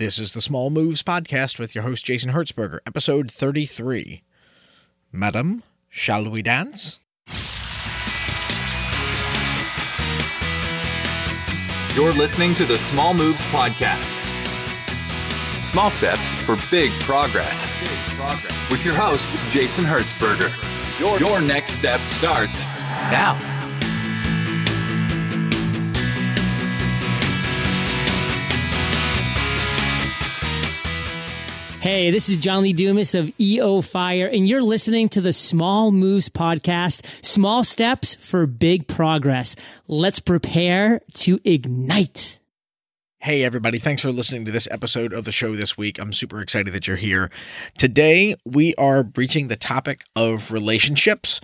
This is the Small Moves Podcast with your host, Jason Hertzberger, episode 33. Madam, shall we dance? You're listening to the Small Moves Podcast. Small steps for big progress. With your host, Jason Hertzberger. Your, your next step starts now. Hey, this is John Lee Dumas of EO Fire, and you're listening to the Small Moves Podcast Small Steps for Big Progress. Let's prepare to ignite. Hey, everybody. Thanks for listening to this episode of the show this week. I'm super excited that you're here. Today, we are breaching the topic of relationships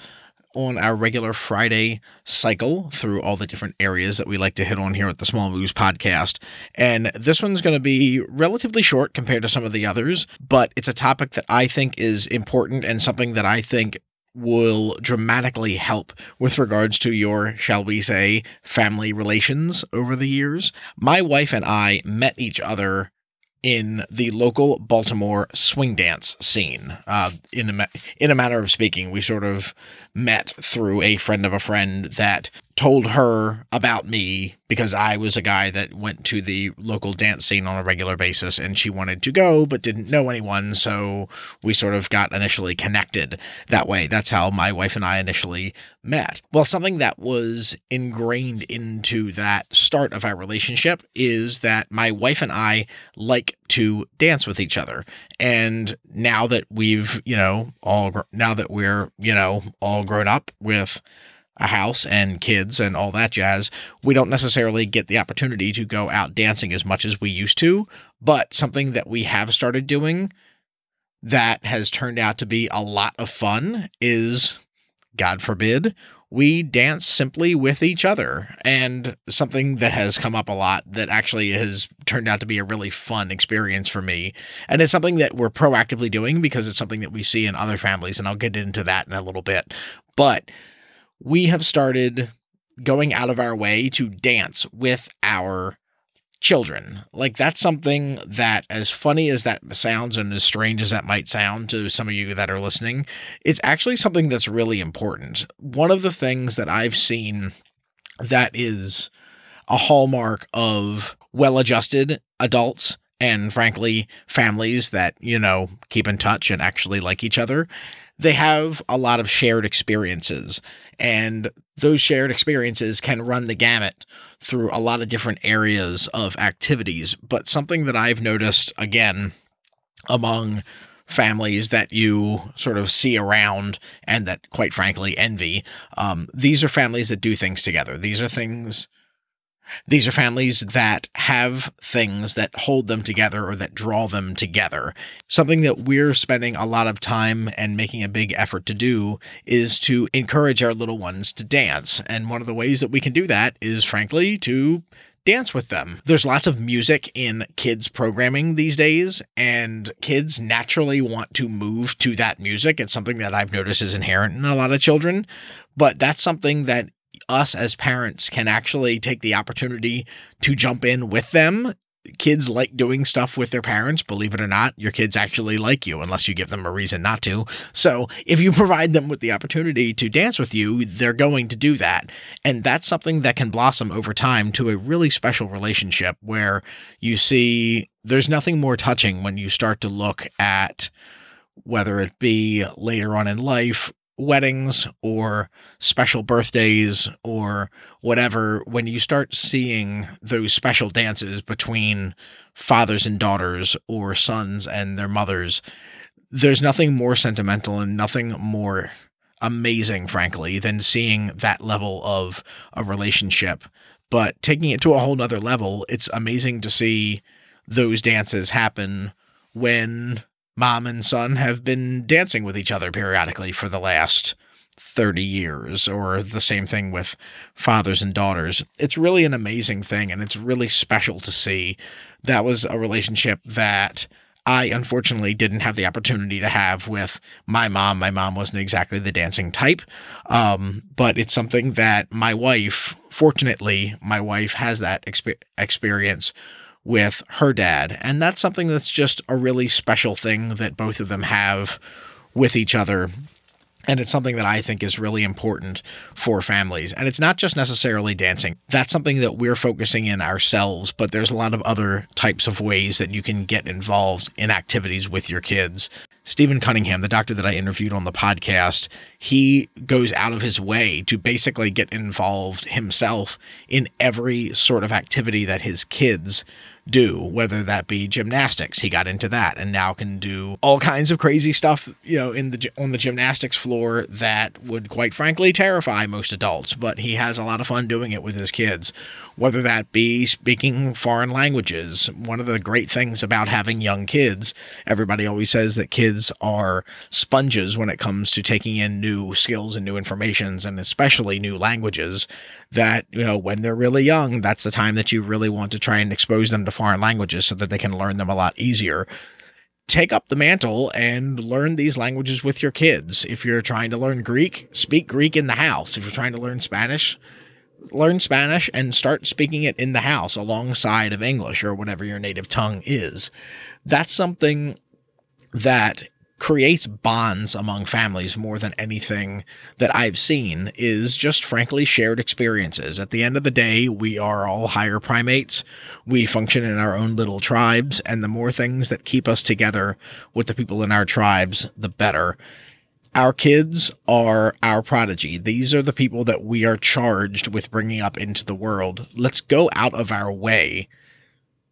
on our regular Friday cycle through all the different areas that we like to hit on here at the Small Moves podcast. And this one's going to be relatively short compared to some of the others, but it's a topic that I think is important and something that I think will dramatically help with regards to your, shall we say, family relations over the years. My wife and I met each other in the local Baltimore swing dance scene. Uh, in a in a manner of speaking, we sort of met through a friend of a friend that told her about me because I was a guy that went to the local dance scene on a regular basis and she wanted to go but didn't know anyone so we sort of got initially connected that way. That's how my wife and I initially met. Well something that was ingrained into that start of our relationship is that my wife and I like to dance with each other. And now that we've you know all now that we're you know all grown up with a house and kids and all that jazz, we don't necessarily get the opportunity to go out dancing as much as we used to. But something that we have started doing that has turned out to be a lot of fun is, God forbid, we dance simply with each other. And something that has come up a lot that actually has turned out to be a really fun experience for me. And it's something that we're proactively doing because it's something that we see in other families. And I'll get into that in a little bit. But we have started going out of our way to dance with our children. Like that's something that as funny as that sounds and as strange as that might sound to some of you that are listening, it's actually something that's really important. One of the things that I've seen that is a hallmark of well-adjusted adults and frankly families that, you know, keep in touch and actually like each other, they have a lot of shared experiences and those shared experiences can run the gamut through a lot of different areas of activities. But something that I've noticed again among families that you sort of see around and that quite frankly envy um, these are families that do things together these are things these are families that have things that hold them together or that draw them together. Something that we're spending a lot of time and making a big effort to do is to encourage our little ones to dance. And one of the ways that we can do that is, frankly, to dance with them. There's lots of music in kids' programming these days, and kids naturally want to move to that music. It's something that I've noticed is inherent in a lot of children, but that's something that us as parents can actually take the opportunity to jump in with them. Kids like doing stuff with their parents, believe it or not. Your kids actually like you unless you give them a reason not to. So, if you provide them with the opportunity to dance with you, they're going to do that. And that's something that can blossom over time to a really special relationship where you see there's nothing more touching when you start to look at whether it be later on in life weddings or special birthdays or whatever, when you start seeing those special dances between fathers and daughters or sons and their mothers, there's nothing more sentimental and nothing more amazing, frankly, than seeing that level of a relationship. But taking it to a whole nother level, it's amazing to see those dances happen when mom and son have been dancing with each other periodically for the last 30 years, or the same thing with fathers and daughters. It's really an amazing thing, and it's really special to see. That was a relationship that I unfortunately didn't have the opportunity to have with my mom. My mom wasn't exactly the dancing type, um, but it's something that my wife, fortunately, my wife has that exp- experience with her dad. And that's something that's just a really special thing that both of them have with each other. And it's something that I think is really important for families. And it's not just necessarily dancing. That's something that we're focusing in ourselves, but there's a lot of other types of ways that you can get involved in activities with your kids. Stephen Cunningham, the doctor that I interviewed on the podcast, he goes out of his way to basically get involved himself in every sort of activity that his kids do, whether that be gymnastics. He got into that and now can do all kinds of crazy stuff, you know, in the on the gymnastics floor that would quite frankly terrify most adults, but he has a lot of fun doing it with his kids. Whether that be speaking foreign languages. One of the great things about having young kids, everybody always says that kids are sponges when it comes to taking in new skills and new informations and especially new languages that, you know, when they're really young, that's the time that you really want to try and expose them to foreign languages so that they can learn them a lot easier. Take up the mantle and learn these languages with your kids. If you're trying to learn Greek, speak Greek in the house. If you're trying to learn Spanish, learn Spanish and start speaking it in the house alongside of English or whatever your native tongue is. That's something that creates bonds among families more than anything that I've seen is just frankly shared experiences. At the end of the day, we are all higher primates. We function in our own little tribes, and the more things that keep us together with the people in our tribes, the better. Our kids are our prodigy. These are the people that we are charged with bringing up into the world. Let's go out of our way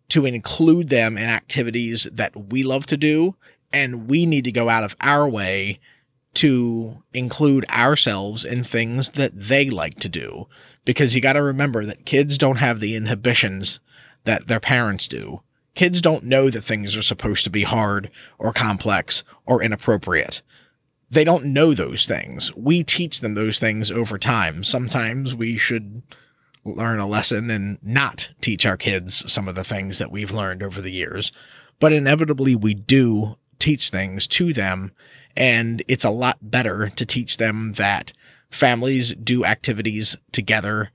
to include them in activities that we love to do and we need to go out of our way to include ourselves in things that they like to do because you got to remember that kids don't have the inhibitions that their parents do. Kids don't know that things are supposed to be hard or complex or inappropriate. They don't know those things. We teach them those things over time. Sometimes we should learn a lesson and not teach our kids some of the things that we've learned over the years. But inevitably, we do teach things to them. And it's a lot better to teach them that families do activities together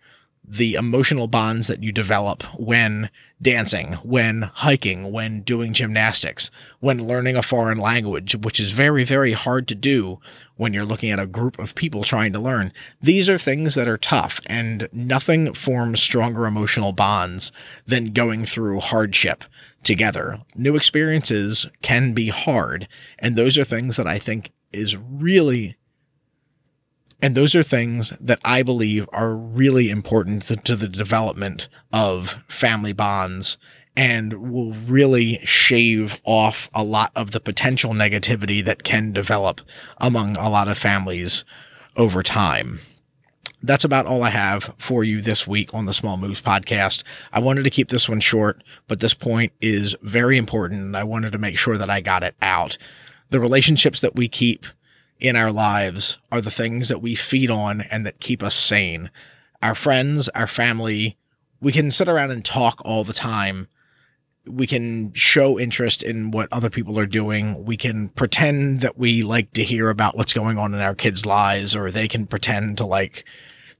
the emotional bonds that you develop when dancing, when hiking, when doing gymnastics, when learning a foreign language, which is very, very hard to do when you're looking at a group of people trying to learn. These are things that are tough, and nothing forms stronger emotional bonds than going through hardship together. New experiences can be hard, and those are things that I think is really and those are things that I believe are really important to the development of family bonds and will really shave off a lot of the potential negativity that can develop among a lot of families over time. That's about all I have for you this week on the Small Moves podcast. I wanted to keep this one short, but this point is very important and I wanted to make sure that I got it out. The relationships that we keep in our lives are the things that we feed on and that keep us sane. Our friends, our family, we can sit around and talk all the time. We can show interest in what other people are doing. We can pretend that we like to hear about what's going on in our kids' lives, or they can pretend to like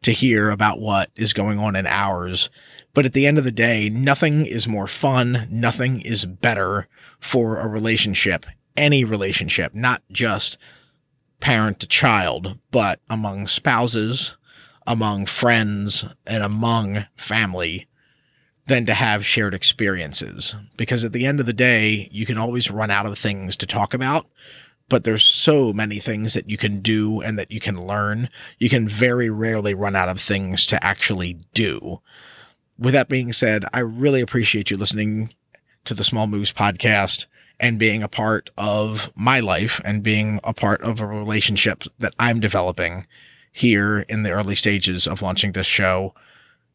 to hear about what is going on in ours. But at the end of the day, nothing is more fun. Nothing is better for a relationship, any relationship, not just parent to child, but among spouses, among friends, and among family than to have shared experiences. Because at the end of the day, you can always run out of things to talk about, but there's so many things that you can do and that you can learn. You can very rarely run out of things to actually do. With that being said, I really appreciate you listening to the Small Moves podcast and being a part of my life and being a part of a relationship that I'm developing here in the early stages of launching this show.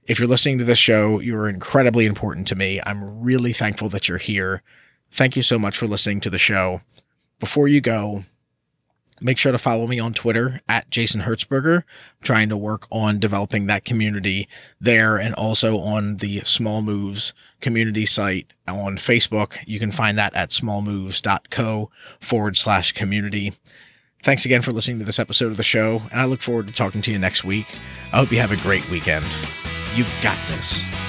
If you're listening to this show, you're incredibly important to me. I'm really thankful that you're here. Thank you so much for listening to the show. Before you go, make sure to follow me on Twitter at Jason Hertzberger. I'm trying to work on developing that community there and also on the Small Moves community site on Facebook. You can find that at smallmoves.co forward slash community. Thanks again for listening to this episode of the show, and I look forward to talking to you next week. I hope you have a great weekend. You've got this.